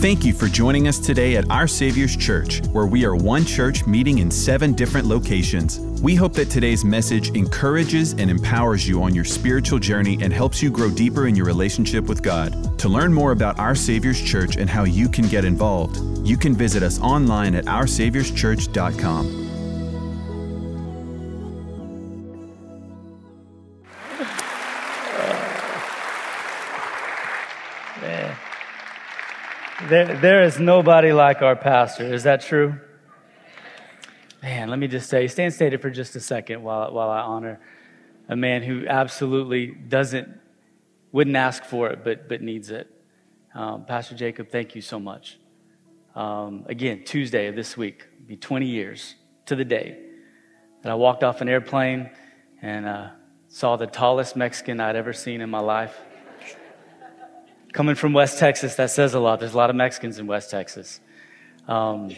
Thank you for joining us today at Our Savior's Church, where we are one church meeting in seven different locations. We hope that today's message encourages and empowers you on your spiritual journey and helps you grow deeper in your relationship with God. To learn more about Our Savior's Church and how you can get involved, you can visit us online at oursaviourschurch.com. There, there is nobody like our pastor. Is that true? Man, let me just say, stand stated for just a second while, while I honor a man who absolutely doesn't, wouldn't ask for it, but, but needs it. Um, pastor Jacob, thank you so much. Um, again, Tuesday of this week, be 20 years to the day that I walked off an airplane and uh, saw the tallest Mexican I'd ever seen in my life. Coming from West Texas, that says a lot. There's a lot of Mexicans in West Texas. Um,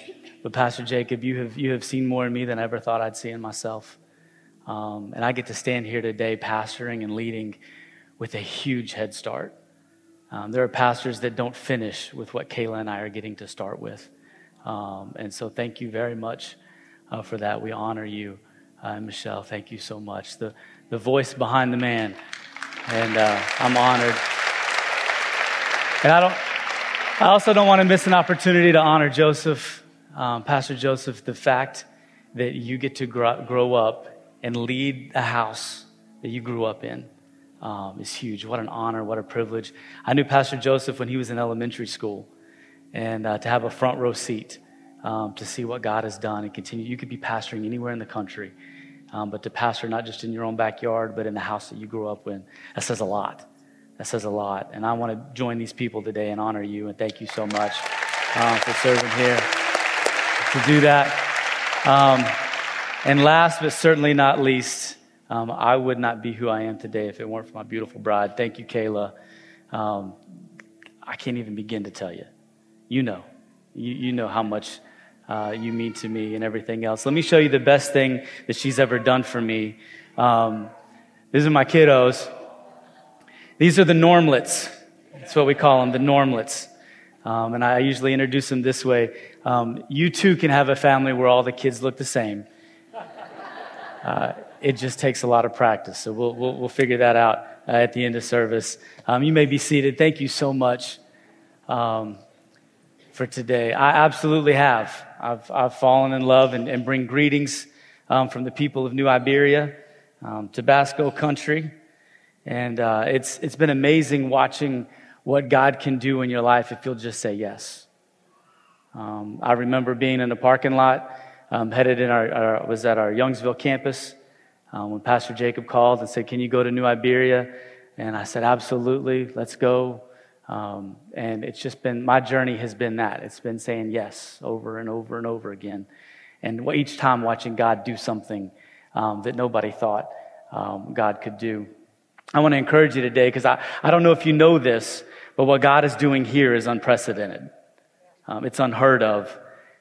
but Pastor Jacob, you have, you have seen more in me than I ever thought I'd see in myself. Um, and I get to stand here today pastoring and leading with a huge head start. Um, there are pastors that don't finish with what Kayla and I are getting to start with. Um, and so thank you very much uh, for that. We honor you. Uh, Michelle, thank you so much. The, the voice behind the man. And uh, I'm honored. And I don't, I also don't want to miss an opportunity to honor Joseph, um, Pastor Joseph, the fact that you get to grow, grow up and lead a house that you grew up in um, is huge. What an honor, what a privilege. I knew Pastor Joseph when he was in elementary school, and uh, to have a front row seat um, to see what God has done and continue. You could be pastoring anywhere in the country, um, but to pastor not just in your own backyard, but in the house that you grew up in, that says a lot. That says a lot. And I want to join these people today and honor you and thank you so much uh, for serving here to do that. Um, and last but certainly not least, um, I would not be who I am today if it weren't for my beautiful bride. Thank you, Kayla. Um, I can't even begin to tell you. You know, you, you know how much uh, you mean to me and everything else. Let me show you the best thing that she's ever done for me. Um, these are my kiddos. These are the normlets. That's what we call them, the normlets. Um, and I usually introduce them this way. Um, you too can have a family where all the kids look the same. Uh, it just takes a lot of practice. So we'll, we'll, we'll figure that out uh, at the end of service. Um, you may be seated. Thank you so much um, for today. I absolutely have. I've, I've fallen in love and, and bring greetings um, from the people of New Iberia, um, Tabasco country. And uh, it's, it's been amazing watching what God can do in your life if you'll just say yes. Um, I remember being in the parking lot, um, headed in our, our, was at our Youngsville campus, um, when Pastor Jacob called and said, Can you go to New Iberia? And I said, Absolutely, let's go. Um, and it's just been, my journey has been that. It's been saying yes over and over and over again. And each time watching God do something um, that nobody thought um, God could do. I want to encourage you today because I, I don't know if you know this, but what God is doing here is unprecedented. Um, it's unheard of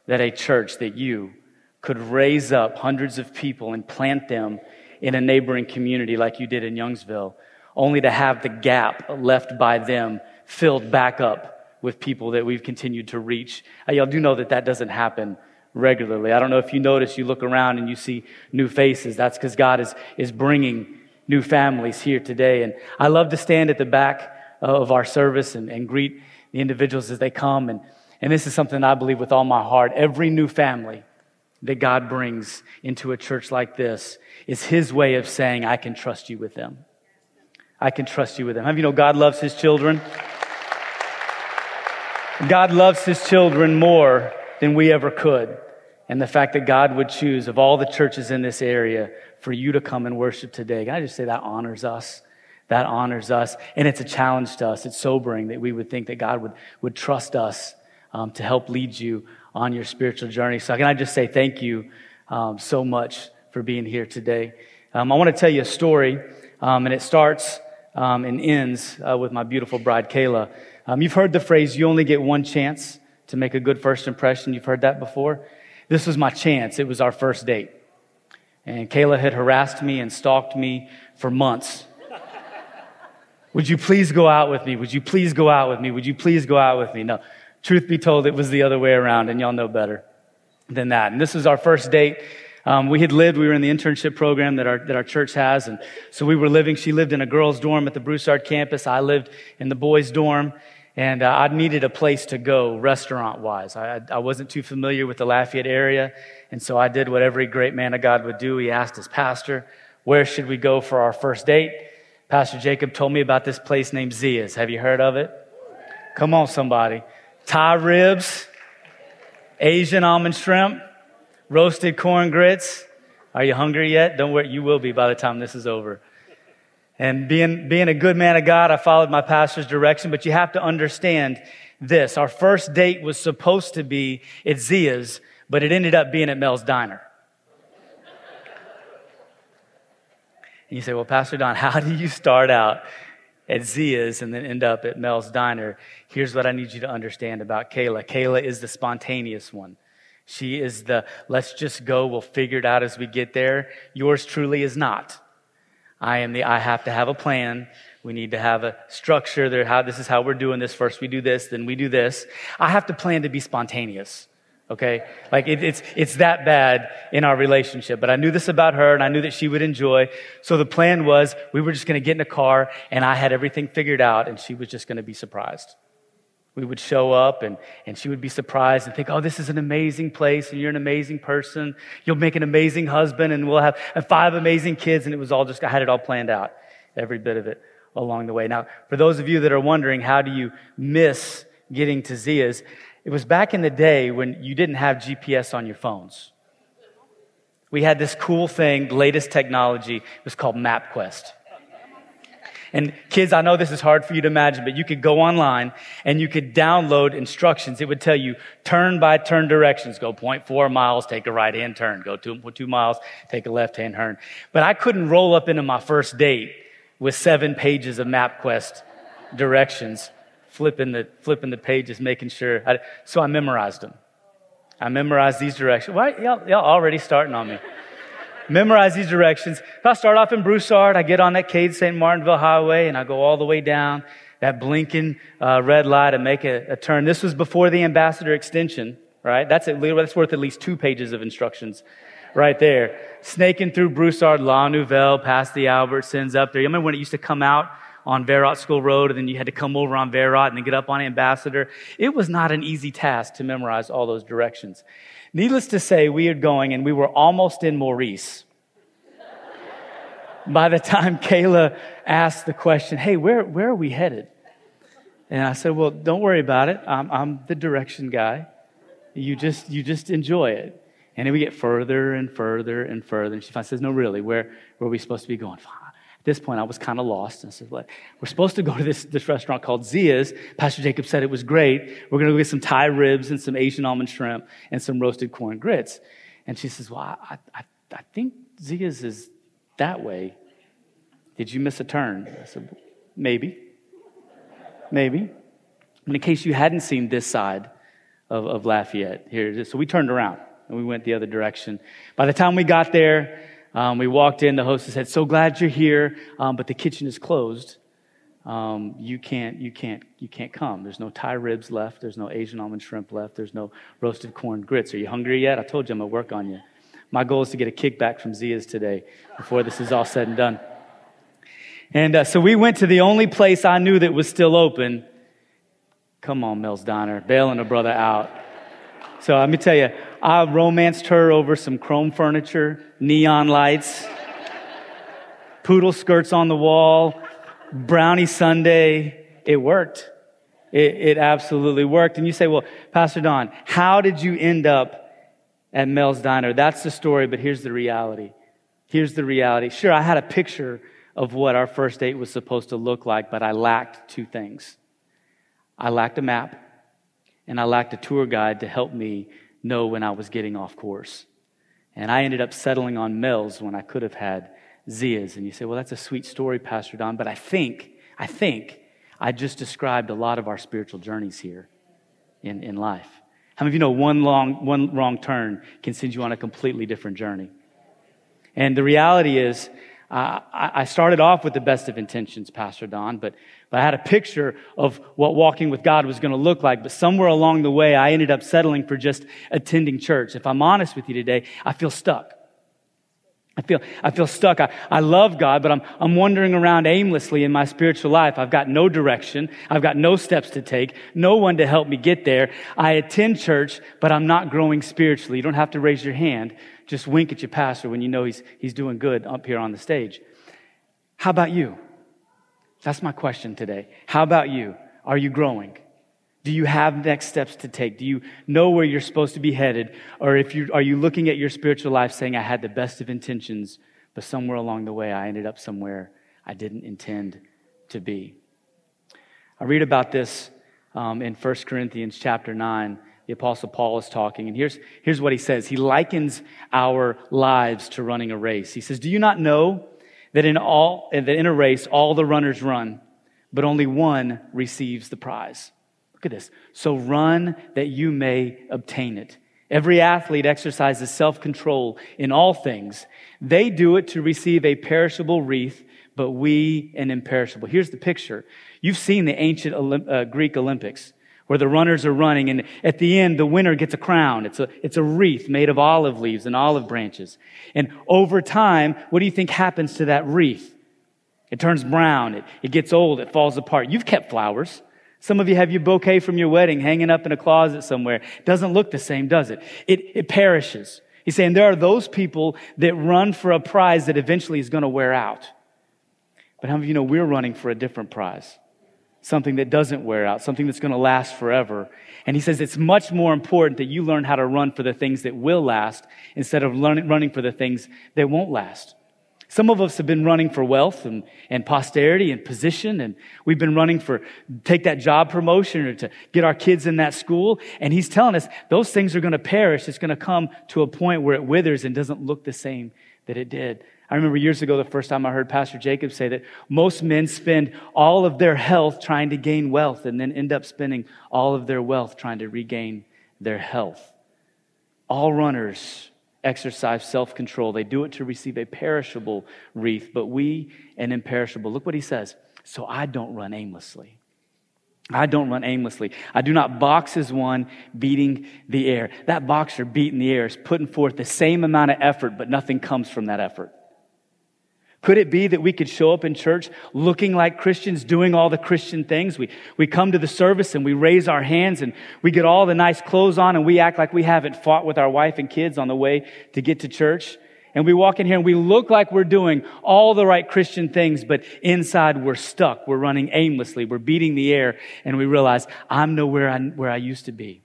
that a church that you could raise up hundreds of people and plant them in a neighboring community like you did in Youngsville, only to have the gap left by them filled back up with people that we've continued to reach. Uh, y'all do know that that doesn't happen regularly. I don't know if you notice, you look around and you see new faces. That's because God is, is bringing new families here today. And I love to stand at the back of our service and, and greet the individuals as they come. And, and this is something I believe with all my heart. Every new family that God brings into a church like this is His way of saying, I can trust you with them. I can trust you with them. Have you know God loves His children? God loves His children more than we ever could. And the fact that God would choose of all the churches in this area for you to come and worship today. Can I just say that honors us? That honors us. And it's a challenge to us. It's sobering that we would think that God would, would trust us um, to help lead you on your spiritual journey. So can I just say thank you um, so much for being here today? Um, I want to tell you a story, um, and it starts um, and ends uh, with my beautiful bride, Kayla. Um, you've heard the phrase, you only get one chance to make a good first impression. You've heard that before. This was my chance. It was our first date. And Kayla had harassed me and stalked me for months. Would you please go out with me? Would you please go out with me? Would you please go out with me? No, Truth be told, it was the other way around, and y'all know better than that. And this was our first date. Um, we had lived, we were in the internship program that our, that our church has. And so we were living, she lived in a girls' dorm at the Broussard campus. I lived in the boys' dorm. And uh, I needed a place to go restaurant wise. I, I wasn't too familiar with the Lafayette area. And so I did what every great man of God would do. He asked his pastor, Where should we go for our first date? Pastor Jacob told me about this place named Zea's. Have you heard of it? Come on, somebody. Thai ribs, Asian almond shrimp, roasted corn grits. Are you hungry yet? Don't worry, you will be by the time this is over. And being, being a good man of God, I followed my pastor's direction, but you have to understand this. Our first date was supposed to be at Zea's, but it ended up being at Mel's Diner. And you say, well, Pastor Don, how do you start out at Zea's and then end up at Mel's Diner? Here's what I need you to understand about Kayla. Kayla is the spontaneous one. She is the let's just go, we'll figure it out as we get there. Yours truly is not. I am the I have to have a plan. We need to have a structure. There, how this is how we're doing this. First we do this, then we do this. I have to plan to be spontaneous. Okay? Like it, it's, it's that bad in our relationship. But I knew this about her and I knew that she would enjoy. So the plan was we were just going to get in a car and I had everything figured out and she was just going to be surprised. We would show up and, and she would be surprised and think, oh, this is an amazing place and you're an amazing person. You'll make an amazing husband and we'll have five amazing kids. And it was all just, I had it all planned out, every bit of it along the way. Now, for those of you that are wondering, how do you miss getting to Zea's? It was back in the day when you didn't have GPS on your phones. We had this cool thing, latest technology, it was called MapQuest. And kids, I know this is hard for you to imagine, but you could go online and you could download instructions. It would tell you turn by turn directions. Go 0.4 miles, take a right hand turn. Go two, miles, take a left hand turn. But I couldn't roll up into my first date with seven pages of MapQuest directions flipping the, flipping the pages, making sure. I, so I memorized them. I memorized these directions. Why? Y'all, y'all already starting on me. Memorize these directions. If I start off in Broussard, I get on that Cade St. Martinville Highway and I go all the way down that blinking uh, red light and make a, a, turn. This was before the ambassador extension, right? That's, at, that's worth at least two pages of instructions right there. Snaking through Broussard, La Neuville, past the Albertsons up there. You remember when it used to come out on Verot School Road, and then you had to come over on Verot and then get up on Ambassador. It was not an easy task to memorize all those directions. Needless to say, we are going, and we were almost in Maurice. By the time Kayla asked the question, hey, where, where are we headed? And I said, well, don't worry about it. I'm, I'm the direction guy. You just, you just enjoy it. And then we get further and further and further. And she finally says, no, really, where, where are we supposed to be going? At this point, I was kind of lost. And said, We're supposed to go to this, this restaurant called Zea's. Pastor Jacob said it was great. We're going to go get some Thai ribs and some Asian almond shrimp and some roasted corn grits. And she says, Well, I, I, I think Zea's is that way. Did you miss a turn? I said, Maybe. Maybe. And in case you hadn't seen this side of, of Lafayette, here. So we turned around and we went the other direction. By the time we got there, um, we walked in, the hostess said, So glad you're here, um, but the kitchen is closed. Um, you can't, you can't, you can't come. There's no Thai ribs left. There's no Asian almond shrimp left. There's no roasted corn grits. Are you hungry yet? I told you I'm gonna work on you. My goal is to get a kickback from Zea's today before this is all said and done. And uh, so we went to the only place I knew that was still open. Come on, Mel's Diner, bailing a brother out. So let me tell you, I romanced her over some chrome furniture, neon lights, poodle skirts on the wall, brownie sundae. It worked. It, it, absolutely worked. And you say, well, Pastor Don, how did you end up at Mel's Diner? That's the story, but here's the reality. Here's the reality. Sure, I had a picture of what our first date was supposed to look like, but I lacked two things. I lacked a map, and I lacked a tour guide to help me know when I was getting off course. And I ended up settling on Mel's when I could have had Zea's. And you say, well, that's a sweet story, Pastor Don, but I think, I think I just described a lot of our spiritual journeys here in, in life. How many of you know one long, one wrong turn can send you on a completely different journey? And the reality is, Uh, I started off with the best of intentions, Pastor Don, but, but I had a picture of what walking with God was going to look like. But somewhere along the way, I ended up settling for just attending church. If I'm honest with you today, I feel stuck. I feel, I feel stuck. I, I love God, but I'm, I'm wandering around aimlessly in my spiritual life. I've got no direction. I've got no steps to take, no one to help me get there. I attend church, but I'm not growing spiritually. You don't have to raise your hand just wink at your pastor when you know he's, he's doing good up here on the stage. How about you? That's my question today. How about you? Are you growing? Do you have next steps to take? Do you know where you're supposed to be headed? Or if you, are you looking at your spiritual life saying, I had the best of intentions, but somewhere along the way I ended up somewhere I didn't intend to be? I read about this um, in 1 Corinthians chapter 9 the Apostle Paul is talking. And here's, here's what he says. He likens our lives to running a race. He says, Do you not know that in all, that in a race, all the runners run, but only one receives the prize? Look at this. So run that you may obtain it. Every athlete exercises self control in all things. They do it to receive a perishable wreath, but we an imperishable. Here's the picture. You've seen the ancient Olymp- uh, Greek Olympics where the runners are running. And at the end, the winner gets a crown. It's a, it's a wreath made of olive leaves and olive branches. And over time, what do you think happens to that wreath? It turns brown. It, it gets old. It falls apart. You've kept flowers. Some of you have your bouquet from your wedding hanging up in a closet somewhere. Doesn't look the same, does it? It, it perishes. He's saying there are those people that run for a prize that eventually is going to wear out. But how many of you know we're running for a different prize? Something that doesn't wear out, something that's going to last forever. And he says it's much more important that you learn how to run for the things that will last instead of learning, running for the things that won't last. Some of us have been running for wealth and, and posterity and position, and we've been running for take that job promotion or to get our kids in that school. And he's telling us those things are going to perish. It's going to come to a point where it withers and doesn't look the same that it did. I remember years ago, the first time I heard Pastor Jacob say that most men spend all of their health trying to gain wealth and then end up spending all of their wealth trying to regain their health. All runners exercise self control. They do it to receive a perishable wreath, but we an imperishable. Look what he says. So I don't run aimlessly. I don't run aimlessly. I do not box as one beating the air. That boxer beating the air is putting forth the same amount of effort, but nothing comes from that effort. Could it be that we could show up in church looking like Christians, doing all the Christian things? We, we come to the service and we raise our hands and we get all the nice clothes on and we act like we haven't fought with our wife and kids on the way to get to church. And we walk in here and we look like we're doing all the right Christian things, but inside we're stuck. We're running aimlessly. We're beating the air and we realize I'm nowhere I, where I used to be,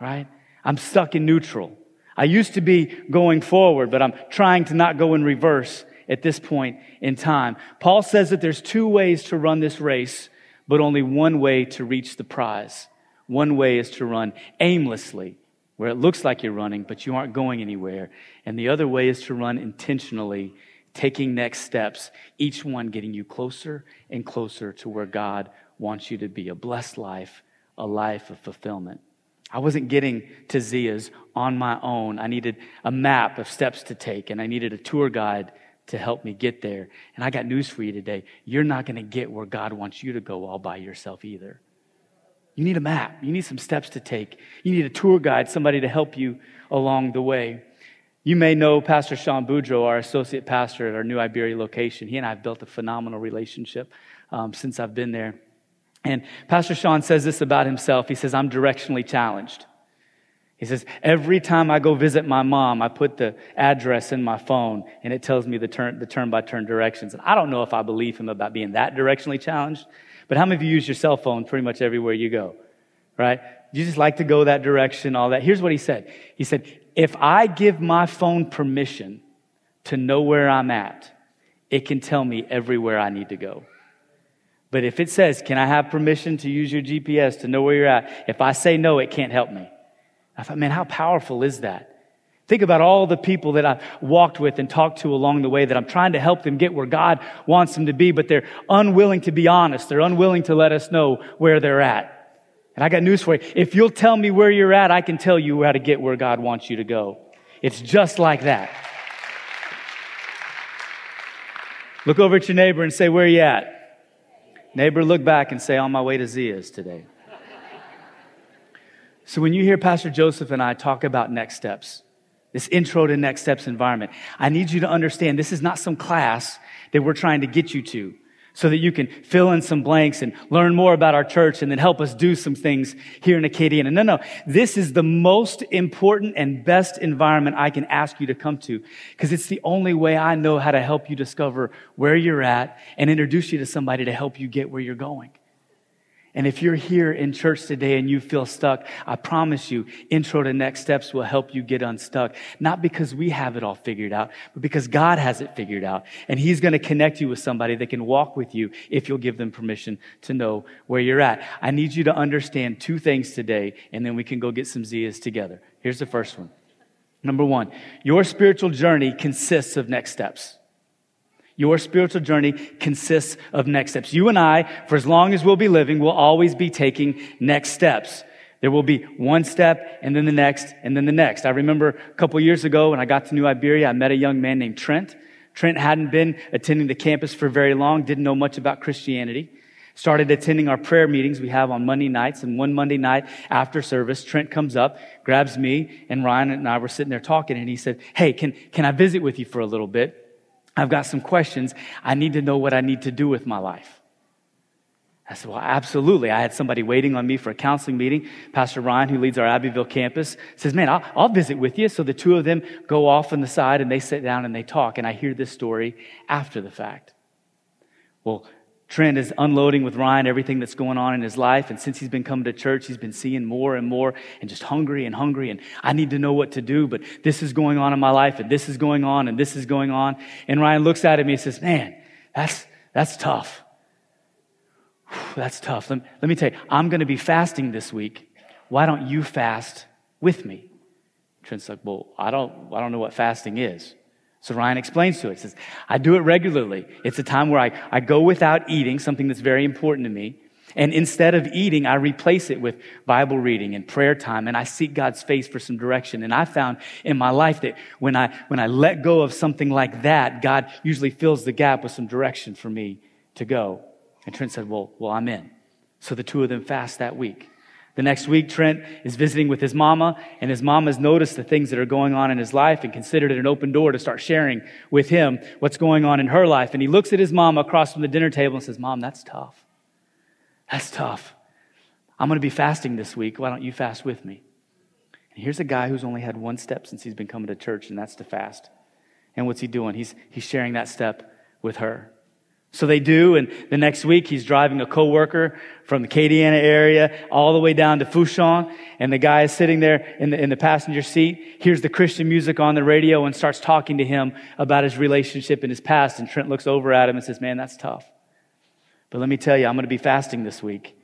right? I'm stuck in neutral. I used to be going forward, but I'm trying to not go in reverse at this point in time. Paul says that there's two ways to run this race, but only one way to reach the prize. One way is to run aimlessly, where it looks like you're running, but you aren't going anywhere. And the other way is to run intentionally, taking next steps, each one getting you closer and closer to where God wants you to be a blessed life, a life of fulfillment. I wasn't getting to Zea's on my own. I needed a map of steps to take, and I needed a tour guide to help me get there. And I got news for you today. You're not going to get where God wants you to go all by yourself either. You need a map. You need some steps to take. You need a tour guide, somebody to help you along the way. You may know Pastor Sean Boudreau, our associate pastor at our new Iberia location. He and I have built a phenomenal relationship um, since I've been there. And Pastor Sean says this about himself. He says, I'm directionally challenged. He says, every time I go visit my mom, I put the address in my phone and it tells me the turn, the turn by turn directions. And I don't know if I believe him about being that directionally challenged, but how many of you use your cell phone pretty much everywhere you go? Right? You just like to go that direction, all that. Here's what he said. He said, if I give my phone permission to know where I'm at, it can tell me everywhere I need to go. But if it says, can I have permission to use your GPS to know where you're at? If I say no, it can't help me. I thought, man, how powerful is that? Think about all the people that I've walked with and talked to along the way that I'm trying to help them get where God wants them to be, but they're unwilling to be honest. They're unwilling to let us know where they're at. And I got news for you. If you'll tell me where you're at, I can tell you how to get where God wants you to go. It's just like that. Look over at your neighbor and say, Where are you at? Neighbor, look back and say, On my way to Zea's today. So when you hear Pastor Joseph and I talk about next steps, this intro to next steps environment, I need you to understand this is not some class that we're trying to get you to so that you can fill in some blanks and learn more about our church and then help us do some things here in Acadiana. No, no. This is the most important and best environment I can ask you to come to because it's the only way I know how to help you discover where you're at and introduce you to somebody to help you get where you're going. And if you're here in church today and you feel stuck, I promise you, Intro to Next Steps will help you get unstuck. Not because we have it all figured out, but because God has it figured out. And He's going to connect you with somebody that can walk with you if you'll give them permission to know where you're at. I need you to understand two things today, and then we can go get some Zeas together. Here's the first one. Number one, your spiritual journey consists of next steps. Your spiritual journey consists of next steps. You and I, for as long as we'll be living, will always be taking next steps. There will be one step and then the next and then the next. I remember a couple years ago when I got to New Iberia, I met a young man named Trent. Trent hadn't been attending the campus for very long, didn't know much about Christianity. Started attending our prayer meetings we have on Monday nights. And one Monday night after service, Trent comes up, grabs me, and Ryan and I were sitting there talking, and he said, Hey, can, can I visit with you for a little bit? I've got some questions. I need to know what I need to do with my life. I said, Well, absolutely. I had somebody waiting on me for a counseling meeting. Pastor Ryan, who leads our Abbeville campus, says, Man, I'll, I'll, visit with you. So the two of them go off on the side and they sit down and they talk. And I hear this story after the fact. Well, Trent is unloading with Ryan everything that's going on in his life. And since he's been coming to church, he's been seeing more and more and just hungry and hungry. And I need to know what to do, but this is going on in my life and this is going on and this is going on. And Ryan looks at me and says, man, that's, that's tough. That's tough. Let, let me tell you, I'm going to be fasting this week. Why don't you fast with me? Trent's like, well, I don't, I don't know what fasting is. So Ryan explains to it. He says, I do it regularly. It's a time where I, I go without eating, something that's very important to me. And instead of eating, I replace it with Bible reading and prayer time, and I seek God's face for some direction. And I found in my life that when I, when I let go of something like that, God usually fills the gap with some direction for me to go. And Trent said, well, well, I'm in. So the two of them fast that week. The next week, Trent is visiting with his mama, and his mama's noticed the things that are going on in his life and considered it an open door to start sharing with him what's going on in her life. And he looks at his mama across from the dinner table and says, Mom, that's tough. That's tough. I'm going to be fasting this week. Why don't you fast with me? And here's a guy who's only had one step since he's been coming to church, and that's to fast. And what's he doing? He's, he's sharing that step with her. So they do, and the next week he's driving a coworker from the Acadiana area all the way down to Fourchon, and the guy is sitting there in the, in the passenger seat, hears the Christian music on the radio and starts talking to him about his relationship in his past, and Trent looks over at him and says, man, that's tough. But let me tell you, I'm going to be fasting this week.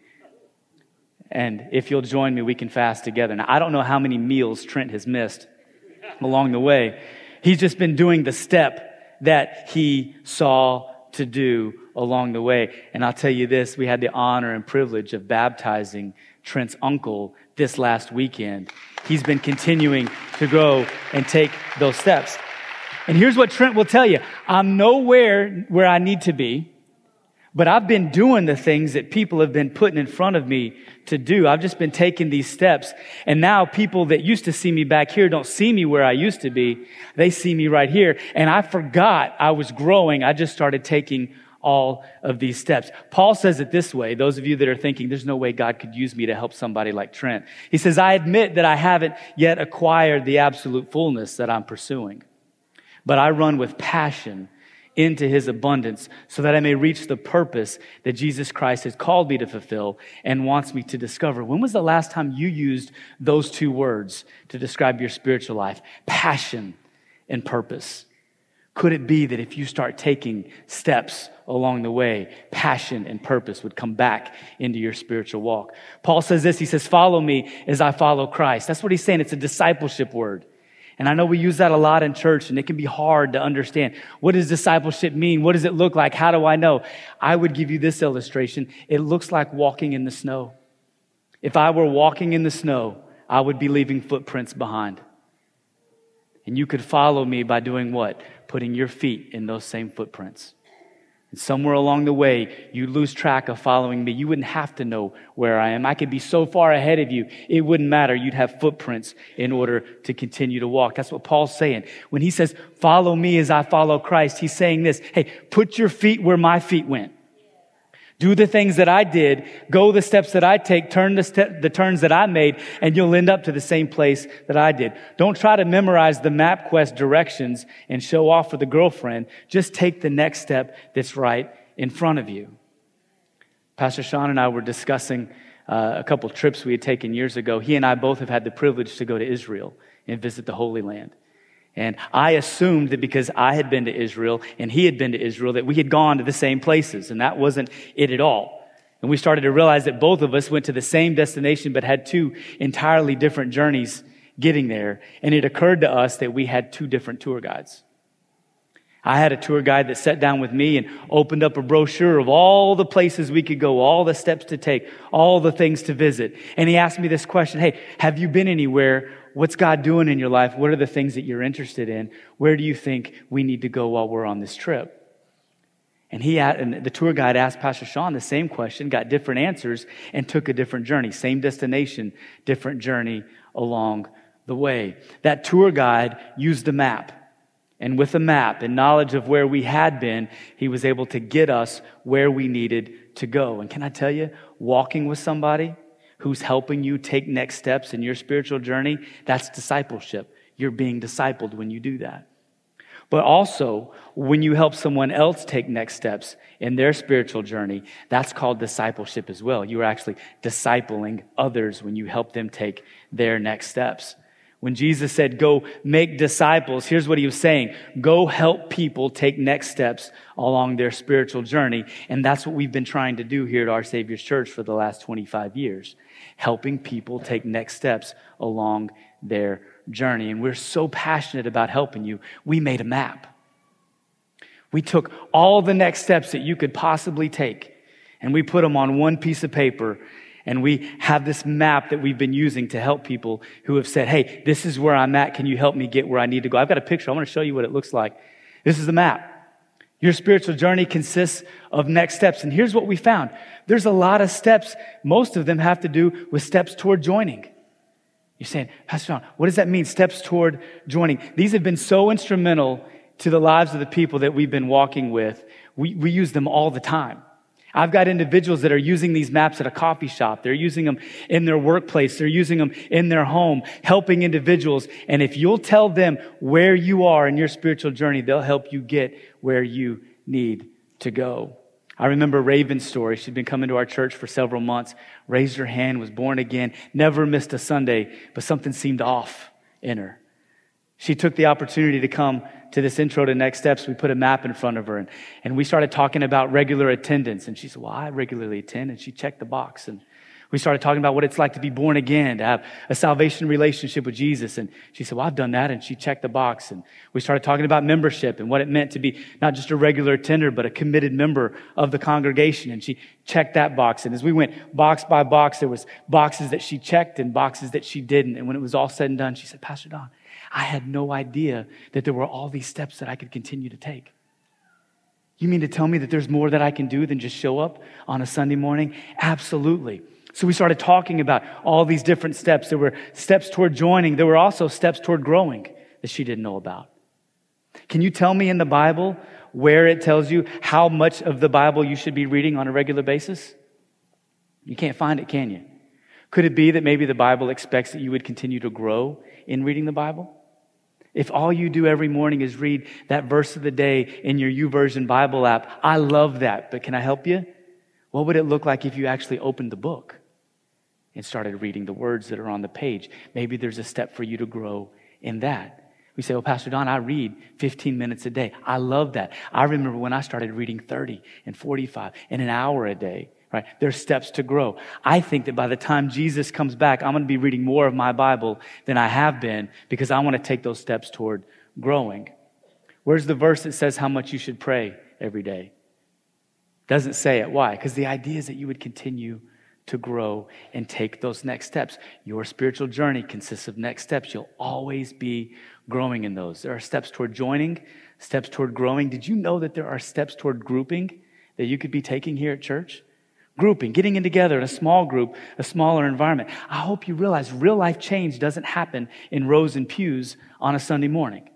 And if you'll join me, we can fast together. Now, I don't know how many meals Trent has missed along the way. He's just been doing the step that he saw to do along the way. And I'll tell you this, we had the honor and privilege of baptizing Trent's uncle this last weekend. He's been continuing to grow and take those steps. And here's what Trent will tell you. I'm nowhere where I need to be. But I've been doing the things that people have been putting in front of me to do. I've just been taking these steps. And now people that used to see me back here don't see me where I used to be. They see me right here. And I forgot I was growing. I just started taking all of these steps. Paul says it this way. Those of you that are thinking, there's no way God could use me to help somebody like Trent. He says, I admit that I haven't yet acquired the absolute fullness that I'm pursuing, but I run with passion into his abundance so that I may reach the purpose that Jesus Christ has called me to fulfill and wants me to discover. When was the last time you used those two words to describe your spiritual life? Passion and purpose. Could it be that if you start taking steps along the way, passion and purpose would come back into your spiritual walk? Paul says this, he says, follow me as I follow Christ. That's what he's saying. It's a discipleship word. And I know we use that a lot in church and it can be hard to understand. What does discipleship mean? What does it look like? How do I know? I would give you this illustration. It looks like walking in the snow. If I were walking in the snow, I would be leaving footprints behind. And you could follow me by doing what? Putting your feet in those same footprints. And somewhere along the way, you lose track of following me. You wouldn't have to know where I am. I could be so far ahead of you, it wouldn't matter. You'd have footprints in order to continue to walk. That's what Paul's saying. When he says, follow me as I follow Christ, he's saying this, hey, put your feet where my feet went. Do the things that I did, go the steps that I take, turn the, the turns that I made, and you'll end up to the same place that I did. Don't try to memorize the MapQuest directions and show off for the girlfriend. Just take the next step that's right in front of you. Pastor Sean and I were discussing uh, a couple trips we had taken years ago. He and I both have had the privilege to go to Israel and visit the Holy Land. And I assumed that because I had been to Israel and he had been to Israel, that we had gone to the same places. And that wasn't it at all. And we started to realize that both of us went to the same destination, but had two entirely different journeys getting there. And it occurred to us that we had two different tour guides. I had a tour guide that sat down with me and opened up a brochure of all the places we could go, all the steps to take, all the things to visit. And he asked me this question Hey, have you been anywhere what's God doing in your life? What are the things that you're interested in? Where do you think we need to go while we're on this trip? And he and the tour guide asked Pastor Sean the same question, got different answers, and took a different journey. Same destination, different journey along the way. That tour guide used a map. And with a map and knowledge of where we had been, he was able to get us where we needed to go. And can I tell you, walking with somebody who's helping you take next steps in your spiritual journey, that's discipleship. You're being discipled when you do that. But also, when you help someone else take next steps in their spiritual journey, that's called discipleship as well. You are actually discipling others when you help them take their next steps. When Jesus said, go make disciples, here's what he was saying. Go help people take next steps along their spiritual journey. And that's what we've been trying to do here at Our Savior's Church for the last 25 years helping people take next steps along their journey. And we're so passionate about helping you, we made a map. We took all the next steps that you could possibly take and we put them on one piece of paper. And we have this map that we've been using to help people who have said, Hey, this is where I'm at. Can you help me get where I need to go? I've got a picture. I want to show you what it looks like. This is the map. Your spiritual journey consists of next steps. And here's what we found. There's a lot of steps. Most of them have to do with steps toward joining. You're saying, Pastor John, what does that mean? Steps toward joining. These have been so instrumental to the lives of the people that we've been walking with. We, we use them all the time. I've got individuals that are using these maps at a coffee shop. They're using them in their workplace. They're using them in their home, helping individuals. And if you'll tell them where you are in your spiritual journey, they'll help you get where you need to go. I remember Raven's story. She'd been coming to our church for several months, raised her hand, was born again, never missed a Sunday, but something seemed off in her. She took the opportunity to come to this intro to next steps. We put a map in front of her and, and we started talking about regular attendance. And she said, Well, I regularly attend. And she checked the box. And we started talking about what it's like to be born again, to have a salvation relationship with Jesus. And she said, Well, I've done that. And she checked the box. And we started talking about membership and what it meant to be not just a regular attender, but a committed member of the congregation. And she checked that box. And as we went box by box, there was boxes that she checked and boxes that she didn't. And when it was all said and done, she said, Pastor Don, I had no idea that there were all these steps that I could continue to take. You mean to tell me that there's more that I can do than just show up on a Sunday morning? Absolutely. So we started talking about all these different steps. There were steps toward joining. There were also steps toward growing that she didn't know about. Can you tell me in the Bible where it tells you how much of the Bible you should be reading on a regular basis? You can't find it, can you? Could it be that maybe the Bible expects that you would continue to grow in reading the Bible? If all you do every morning is read that verse of the day in your YouVersion Bible app, I love that, but can I help you? What would it look like if you actually opened the book and started reading the words that are on the page? Maybe there's a step for you to grow in that. We say, well, Pastor Don, I read 15 minutes a day. I love that. I remember when I started reading 30 and 45 and an hour a day right? There's steps to grow. I think that by the time Jesus comes back, I'm going to be reading more of my Bible than I have been because I want to take those steps toward growing. Where's the verse that says how much you should pray every day? Doesn't say it. Why? Because the idea is that you would continue to grow and take those next steps. Your spiritual journey consists of next steps. You'll always be growing in those. There are steps toward joining, steps toward growing. Did you know that there are steps toward grouping? that you could be taking here at church? Grouping, getting in together in a small group, a smaller environment. I hope you realize real life change doesn't happen in rows and pews on a Sunday morning.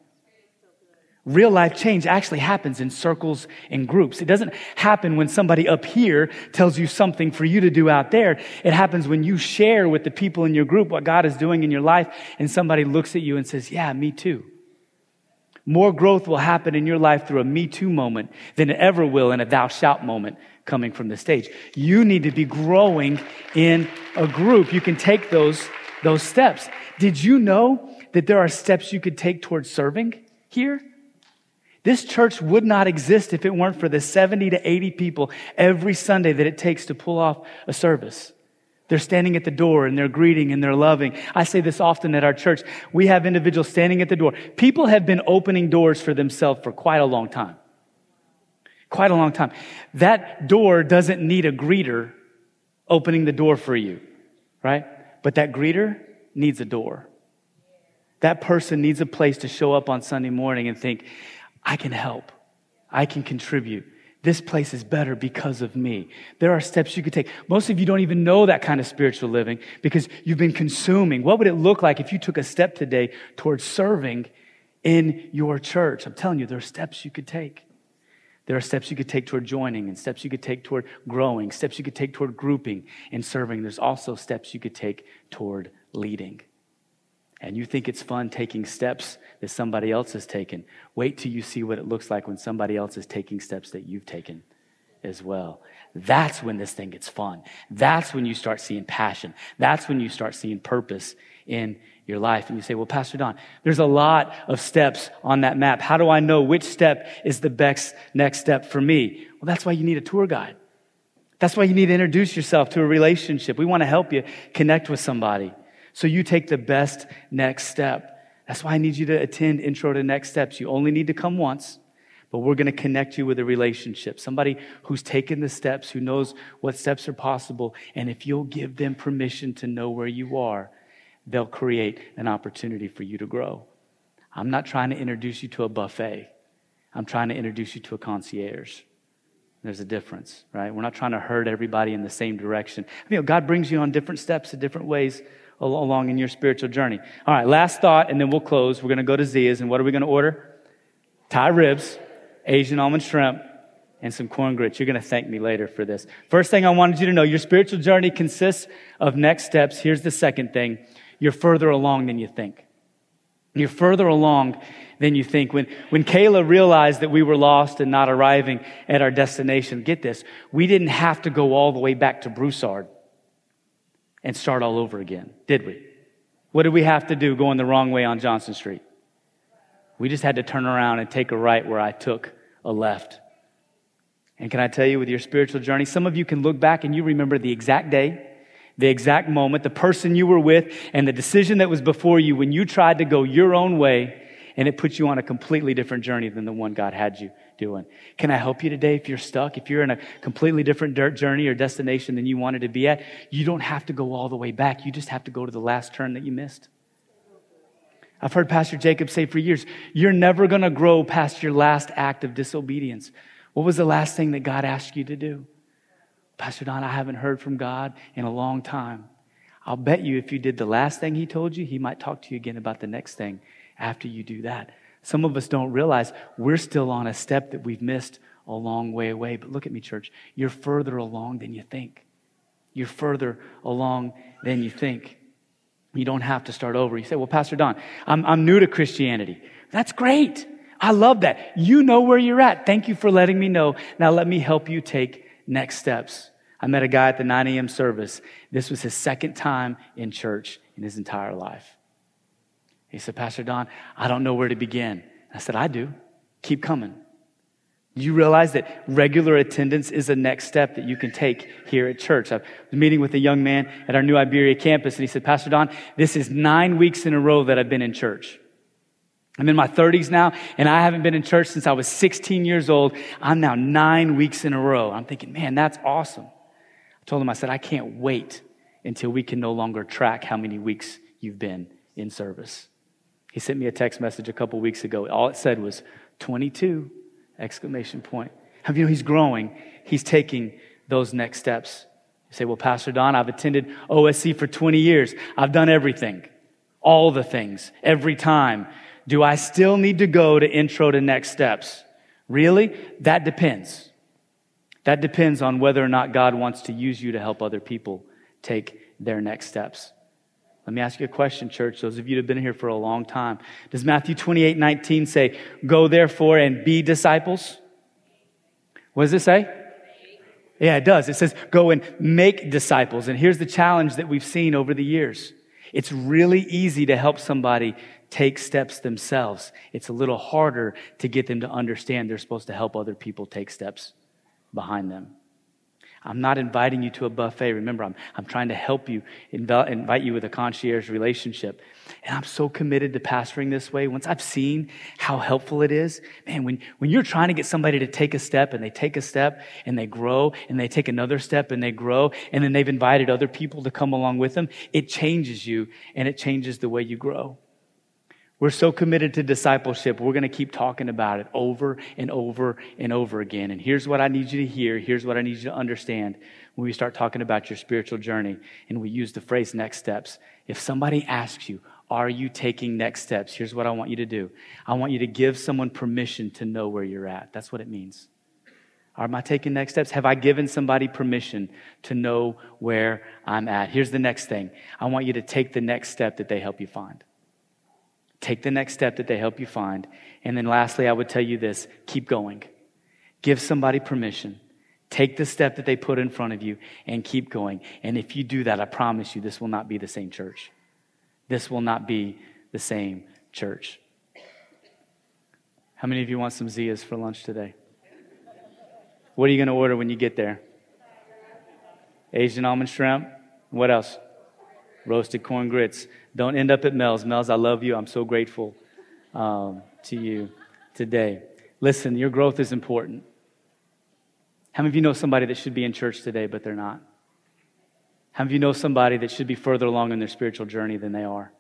Real life change actually happens in circles and groups. It doesn't happen when somebody up here tells you something for you to do out there. It happens when you share with the people in your group what God is doing in your life and somebody looks at you and says, yeah, me too. More growth will happen in your life through a me too moment than it ever will in a thou shalt moment coming from the stage. You need to be growing in a group. You can take those, those steps. Did you know that there are steps you could take towards serving here? This church would not exist if it weren't for the 70 to 80 people every Sunday that it takes to pull off a service. They're standing at the door and they're greeting and they're loving. I say this often at our church. We have individuals standing at the door. People have been opening doors for themselves for quite a long time. Quite a long time. That door doesn't need a greeter opening the door for you, right? But that greeter needs a door. That person needs a place to show up on Sunday morning and think, I can help. I can contribute. This place is better because of me. There are steps you could take. Most of you don't even know that kind of spiritual living because you've been consuming. What would it look like if you took a step today towards serving in your church? I'm telling you, there are steps you could take. There are steps you could take toward joining and steps you could take toward growing, steps you could take toward grouping and serving. There's also steps you could take toward leading and you think it's fun taking steps that somebody else has taken, wait till you see what it looks like when somebody else is taking steps that you've taken as well. That's when this thing gets fun. That's when you start seeing passion. That's when you start seeing purpose in your life. And you say, well, Pastor Don, there's a lot of steps on that map. How do I know which step is the best next step for me? Well, that's why you need a tour guide. That's why you need to introduce yourself to a relationship. We want to help you connect with somebody. So you take the best next step. That's why I need you to attend Intro to Next Steps. You only need to come once, but we're going to connect you with a relationship. Somebody who's taken the steps, who knows what steps are possible. And if you'll give them permission to know where you are, they'll create an opportunity for you to grow. I'm not trying to introduce you to a buffet. I'm trying to introduce you to a concierge. There's a difference, right? We're not trying to herd everybody in the same direction. You know, God brings you on different steps in different ways along in your spiritual journey. All right, last thought, and then we'll close. We're going to go to Zea's, and what are we going to order? Thai ribs, Asian almond shrimp, and some corn grits. You're going to thank me later for this. First thing I wanted you to know your spiritual journey consists of next steps. Here's the second thing you're further along than you think. You're further along than you think. When, when Kayla realized that we were lost and not arriving at our destination, get this, we didn't have to go all the way back to Broussard and start all over again, did we? What did we have to do going the wrong way on Johnson Street? We just had to turn around and take a right where I took a left. And can I tell you, with your spiritual journey, some of you can look back and you remember the exact day, the exact moment, the person you were with, and the decision that was before you when you tried to go your own way, and it put you on a completely different journey than the one God had you doing. Can I help you today if you're stuck? If you're in a completely different dirt journey or destination than you wanted to be at, you don't have to go all the way back. You just have to go to the last turn that you missed. I've heard Pastor Jacob say for years, you're never going to grow past your last act of disobedience. What was the last thing that God asked you to do? Pastor Don, I haven't heard from God in a long time. I'll bet you if you did the last thing he told you, he might talk to you again about the next thing after you do that. Some of us don't realize we're still on a step that we've missed a long way away. But look at me, church. You're further along than you think. You're further along than you think. You don't have to start over. You say, Well, Pastor Don, I'm, I'm new to Christianity. That's great. I love that. You know where you're at. Thank you for letting me know. Now let me help you take next steps. I met a guy at the 9 a.m. service. This was his second time in church in his entire life. He said, Pastor Don, I don't know where to begin. I said, I do. Keep coming. You realize that regular attendance is a next step that you can take here at church. I was meeting with a young man at our new Iberia campus, and he said, Pastor Don, this is nine weeks in a row that I've been in church. I'm in my 30s now, and I haven't been in church since I was 16 years old. I'm now nine weeks in a row. I'm thinking, man, that's awesome. I told him, I said, I can't wait until we can no longer track how many weeks you've been in service. He sent me a text message a couple weeks ago. All it said was 22 exclamation point. Have you know he's growing? He's taking those next steps. You say, well, Pastor Don, I've attended OSC for 20 years. I've done everything, all the things, every time. Do I still need to go to intro to next steps? Really? That depends. That depends on whether or not God wants to use you to help other people take their next steps. Let me ask you a question, church. Those of you who have been here for a long time. Does Matthew 28 19 say, Go therefore and be disciples? What does it say? Yeah, it does. It says, Go and make disciples. And here's the challenge that we've seen over the years it's really easy to help somebody take steps themselves. It's a little harder to get them to understand they're supposed to help other people take steps behind them. I'm not inviting you to a buffet. Remember, I'm, I'm trying to help you, invite you with a concierge relationship. And I'm so committed to pastoring this way. Once I've seen how helpful it is, man, when, when you're trying to get somebody to take a step and they take a step and they grow and they take another step and they grow and then they've invited other people to come along with them, it changes you and it changes the way you grow. We're so committed to discipleship, we're going to keep talking about it over and over and over again. And here's what I need you to hear. Here's what I need you to understand when we start talking about your spiritual journey and we use the phrase next steps. If somebody asks you, Are you taking next steps? Here's what I want you to do I want you to give someone permission to know where you're at. That's what it means. Am I taking next steps? Have I given somebody permission to know where I'm at? Here's the next thing I want you to take the next step that they help you find. Take the next step that they help you find. And then lastly, I would tell you this keep going. Give somebody permission. Take the step that they put in front of you and keep going. And if you do that, I promise you, this will not be the same church. This will not be the same church. How many of you want some Zeas for lunch today? What are you going to order when you get there? Asian almond shrimp. What else? Roasted corn grits. Don't end up at Mel's. Mel's, I love you. I'm so grateful um, to you today. Listen, your growth is important. How many of you know somebody that should be in church today, but they're not? How many of you know somebody that should be further along in their spiritual journey than they are?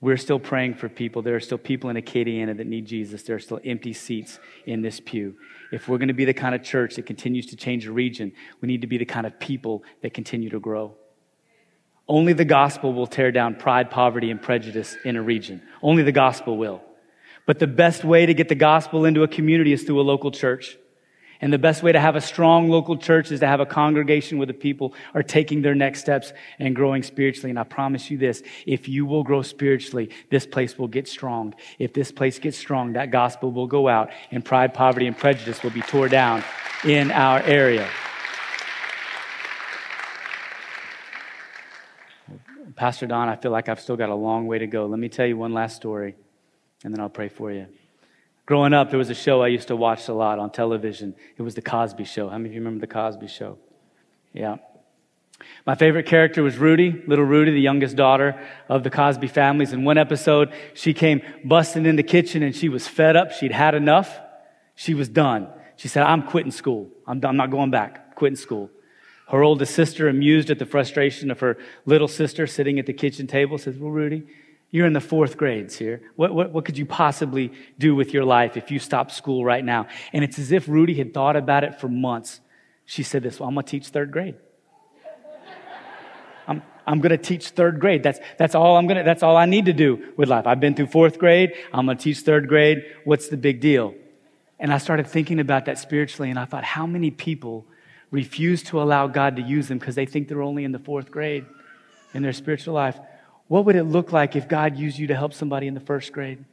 We're still praying for people. There are still people in Acadiana that need Jesus. There are still empty seats in this pew. If we're going to be the kind of church that continues to change a region, we need to be the kind of people that continue to grow. Only the gospel will tear down pride, poverty, and prejudice in a region. Only the gospel will. But the best way to get the gospel into a community is through a local church. And the best way to have a strong local church is to have a congregation where the people are taking their next steps and growing spiritually. And I promise you this, if you will grow spiritually, this place will get strong. If this place gets strong, that gospel will go out and pride, poverty, and prejudice will be tore down in our area. Pastor Don, I feel like I've still got a long way to go. Let me tell you one last story, and then I'll pray for you. Growing up, there was a show I used to watch a lot on television. It was The Cosby Show. How many of you remember The Cosby Show? Yeah. My favorite character was Rudy, little Rudy, the youngest daughter of the Cosby families. In one episode, she came busting in the kitchen and she was fed up. She'd had enough. She was done. She said, I'm quitting school. I'm, I'm not going back. Quitting school. Her oldest sister, amused at the frustration of her little sister sitting at the kitchen table, says, Well, Rudy, you're in the fourth grades here. What, what, what could you possibly do with your life if you stopped school right now? And it's as if Rudy had thought about it for months. She said this, Well, I'm going to teach third grade. I'm, I'm going to teach third grade. That's, that's all I'm going to, that's all I need to do with life. I've been through fourth grade. I'm going to teach third grade. What's the big deal? And I started thinking about that spiritually, and I thought, how many people refuse to allow God to use them because they think they're only in the fourth grade in their spiritual life. What would it look like if God used you to help somebody in the first grade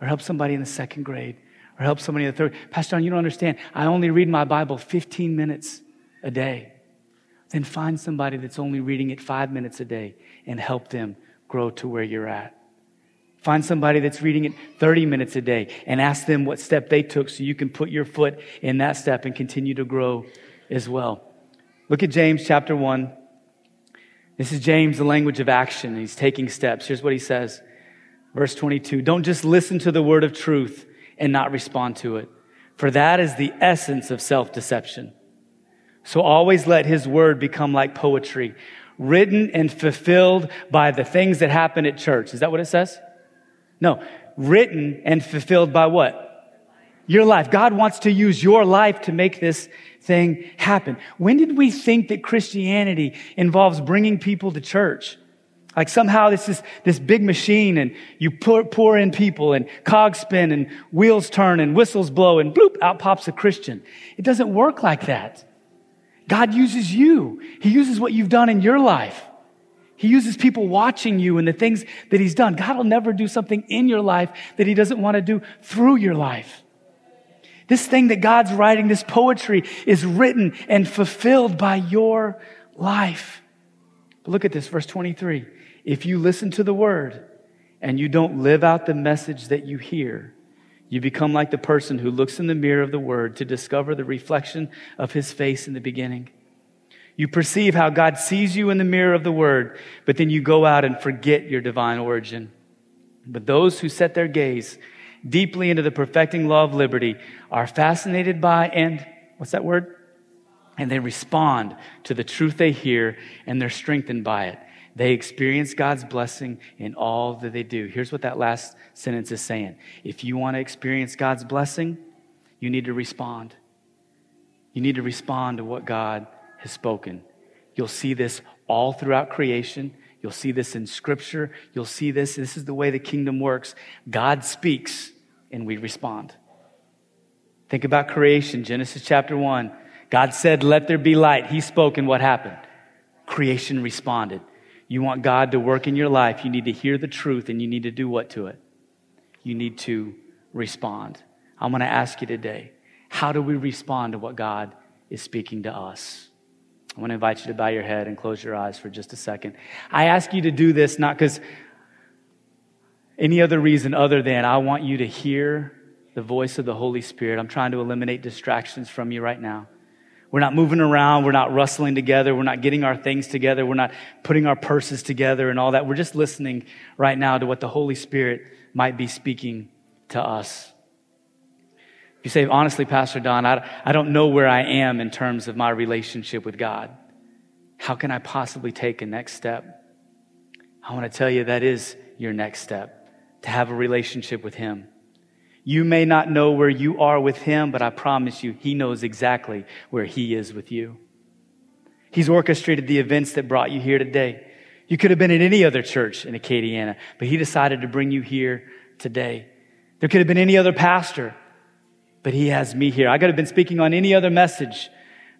or help somebody in the second grade or help somebody in the third? Pastor John, you don't understand. I only read my Bible 15 minutes a day. Then find somebody that's only reading it five minutes a day and help them grow to where you're at. Find somebody that's reading it 30 minutes a day and ask them what step they took so you can put your foot in that step and continue to grow as well. Look at James chapter 1. This is James, the language of action. He's taking steps. Here's what he says. Verse 22 Don't just listen to the word of truth and not respond to it, for that is the essence of self deception. So always let his word become like poetry, written and fulfilled by the things that happen at church. Is that what it says? No. Written and fulfilled by what? Your life. God wants to use your life to make this thing happen. When did we think that Christianity involves bringing people to church? Like somehow this is this big machine and you pour, pour in people and cogs spin and wheels turn and whistles blow and bloop, out pops a Christian. It doesn't work like that. God uses you. He uses what you've done in your life. He uses people watching you and the things that he's done. God will never do something in your life that he doesn't want to do through your life. This thing that God's writing, this poetry is written and fulfilled by your life. But look at this, verse 23. If you listen to the word and you don't live out the message that you hear, you become like the person who looks in the mirror of the word to discover the reflection of his face in the beginning. You perceive how God sees you in the mirror of the word, but then you go out and forget your divine origin. But those who set their gaze deeply into the perfecting law of liberty are fascinated by and, what's that word? And they respond to the truth they hear and they're strengthened by it. They experience God's blessing in all that they do. Here's what that last sentence is saying. If you want to experience God's blessing, you need to respond. You need to respond to what God has spoken. You'll see this all throughout creation. You'll see this in Scripture. You'll see this. This is the way the kingdom works. God speaks, and we respond. Think about creation, Genesis chapter 1. God said, Let there be light. He spoke, and what happened? Creation responded. You want God to work in your life, you need to hear the truth and you need to do what to it? You need to respond. I'm going to ask you today how do we respond to what God is speaking to us? I want to invite you to bow your head and close your eyes for just a second. I ask you to do this not because any other reason other than I want you to hear the voice of the Holy Spirit. I'm trying to eliminate distractions from you right now. We're not moving around. We're not rustling together. We're not getting our things together. We're not putting our purses together and all that. We're just listening right now to what the Holy Spirit might be speaking to us. You say, honestly, Pastor Don, I, I don't know where I am in terms of my relationship with God. How can I possibly take a next step? I want to tell you that is your next step to have a relationship with Him. You may not know where you are with Him, but I promise you, He knows exactly where He is with you. He's orchestrated the events that brought you here today. You could have been at any other church in Acadiana, but He decided to bring you here today. There could have been any other pastor, but He has me here. I could have been speaking on any other message,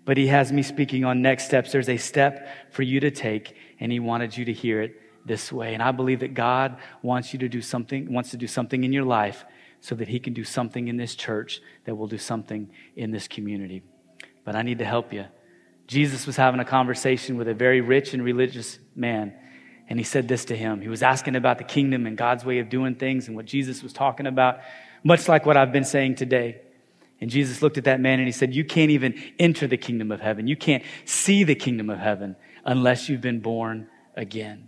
but He has me speaking on next steps. There's a step for you to take, and He wanted you to hear it this way. And I believe that God wants you to do something, wants to do something in your life so that He can do something in this church that will do something in this community. But I need to help you. Jesus was having a conversation with a very rich and religious man, and he said this to him. He was asking about the kingdom and God's way of doing things and what Jesus was talking about, much like what I've been saying today. And Jesus looked at that man and he said, You can't even enter the kingdom of heaven. You can't see the kingdom of heaven unless you've been born again.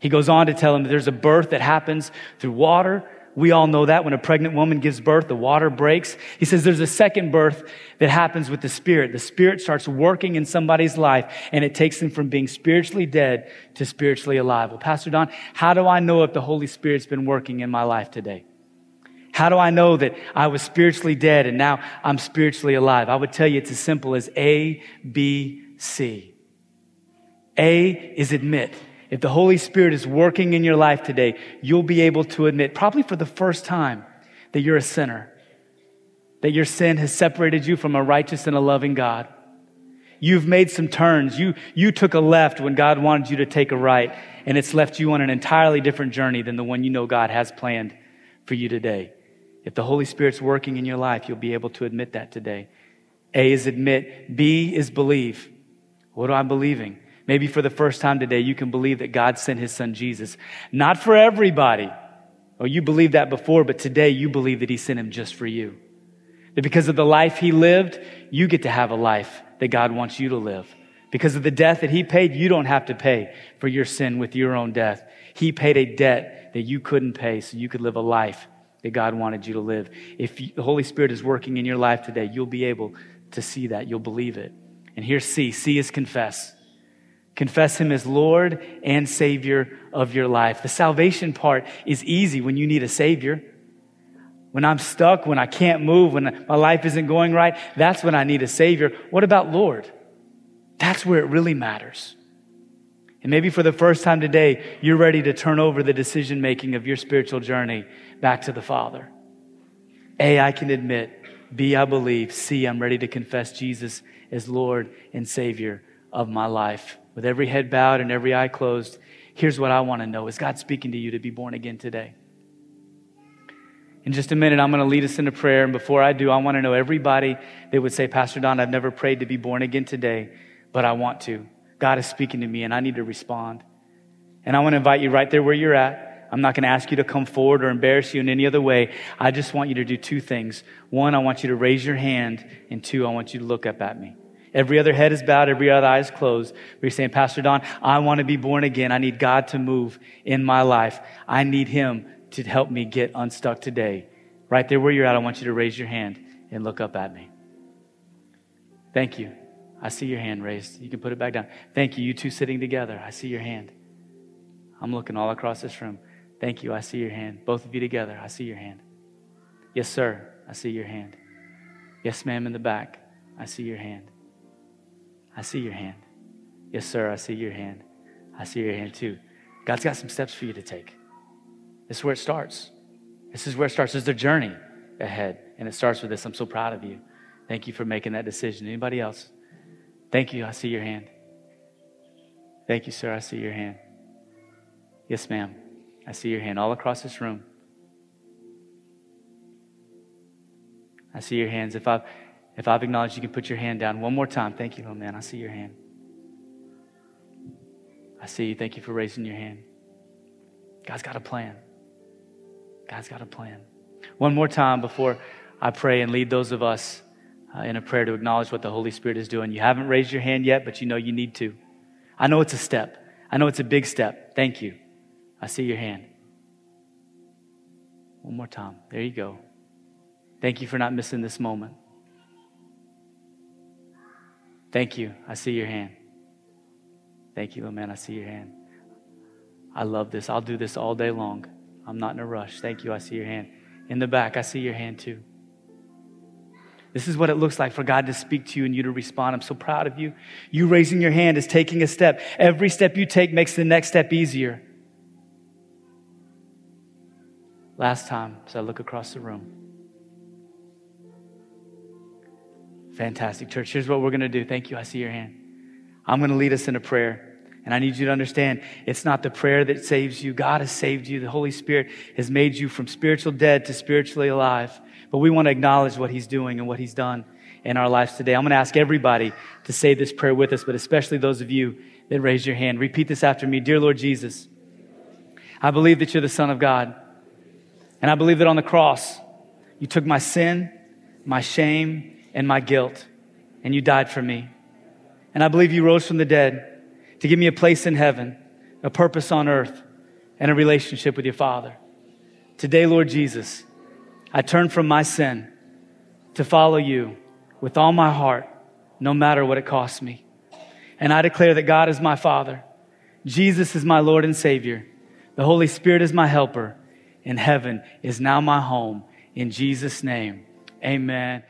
He goes on to tell him that there's a birth that happens through water we all know that when a pregnant woman gives birth, the water breaks. He says there's a second birth that happens with the Spirit. The Spirit starts working in somebody's life and it takes them from being spiritually dead to spiritually alive. Well, Pastor Don, how do I know if the Holy Spirit's been working in my life today? How do I know that I was spiritually dead and now I'm spiritually alive? I would tell you it's as simple as A, B, C. A is admit. If the Holy Spirit is working in your life today, you'll be able to admit, probably for the first time, that you're a sinner, that your sin has separated you from a righteous and a loving God. You've made some turns. You, you took a left when God wanted you to take a right, and it's left you on an entirely different journey than the one you know God has planned for you today. If the Holy Spirit's working in your life, you'll be able to admit that today. A is admit. B is believe. What am I believing? Maybe for the first time today, you can believe that God sent his son Jesus. Not for everybody. Oh, you believed that before, but today you believe that he sent him just for you. That because of the life he lived, you get to have a life that God wants you to live. Because of the death that he paid, you don't have to pay for your sin with your own death. He paid a debt that you couldn't pay so you could live a life that God wanted you to live. If the Holy Spirit is working in your life today, you'll be able to see that. You'll believe it. And here's C. C is confess. Confess Him as Lord and Savior of your life. The salvation part is easy when you need a Savior. When I'm stuck, when I can't move, when my life isn't going right, that's when I need a Savior. What about Lord? That's where it really matters. And maybe for the first time today, you're ready to turn over the decision making of your spiritual journey back to the Father. A, I can admit. B, I believe. C, I'm ready to confess Jesus as Lord and Savior of my life. With every head bowed and every eye closed, here's what I want to know Is God speaking to you to be born again today? In just a minute, I'm going to lead us into prayer. And before I do, I want to know everybody that would say, Pastor Don, I've never prayed to be born again today, but I want to. God is speaking to me and I need to respond. And I want to invite you right there where you're at. I'm not going to ask you to come forward or embarrass you in any other way. I just want you to do two things. One, I want you to raise your hand. And two, I want you to look up at me. Every other head is bowed, every other eye is closed. We're saying, Pastor Don, I want to be born again. I need God to move in my life. I need Him to help me get unstuck today. Right there where you're at, I want you to raise your hand and look up at me. Thank you. I see your hand raised. You can put it back down. Thank you. You two sitting together. I see your hand. I'm looking all across this room. Thank you. I see your hand. Both of you together. I see your hand. Yes, sir. I see your hand. Yes, ma'am, in the back. I see your hand. I see your hand. Yes, sir. I see your hand. I see your hand too. God's got some steps for you to take. This is where it starts. This is where it starts. There's a journey ahead, and it starts with this. I'm so proud of you. Thank you for making that decision. Anybody else? Thank you. I see your hand. Thank you, sir. I see your hand. Yes, ma'am. I see your hand all across this room. I see your hands. If I've, if I've acknowledged, you can put your hand down one more time. Thank you, little man. I see your hand. I see you. Thank you for raising your hand. God's got a plan. God's got a plan. One more time before I pray and lead those of us uh, in a prayer to acknowledge what the Holy Spirit is doing. You haven't raised your hand yet, but you know you need to. I know it's a step. I know it's a big step. Thank you. I see your hand. One more time. There you go. Thank you for not missing this moment. Thank you. I see your hand. Thank you, little man. I see your hand. I love this. I'll do this all day long. I'm not in a rush. Thank you. I see your hand. In the back, I see your hand too. This is what it looks like for God to speak to you and you to respond. I'm so proud of you. You raising your hand is taking a step. Every step you take makes the next step easier. Last time, as I look across the room. Fantastic, church. Here's what we're going to do. Thank you. I see your hand. I'm going to lead us in a prayer. And I need you to understand it's not the prayer that saves you. God has saved you. The Holy Spirit has made you from spiritual dead to spiritually alive. But we want to acknowledge what He's doing and what He's done in our lives today. I'm going to ask everybody to say this prayer with us, but especially those of you that raise your hand. Repeat this after me. Dear Lord Jesus, I believe that you're the Son of God. And I believe that on the cross, you took my sin, my shame, and my guilt, and you died for me. And I believe you rose from the dead to give me a place in heaven, a purpose on earth, and a relationship with your Father. Today, Lord Jesus, I turn from my sin to follow you with all my heart, no matter what it costs me. And I declare that God is my Father, Jesus is my Lord and Savior, the Holy Spirit is my helper, and heaven is now my home. In Jesus' name, amen.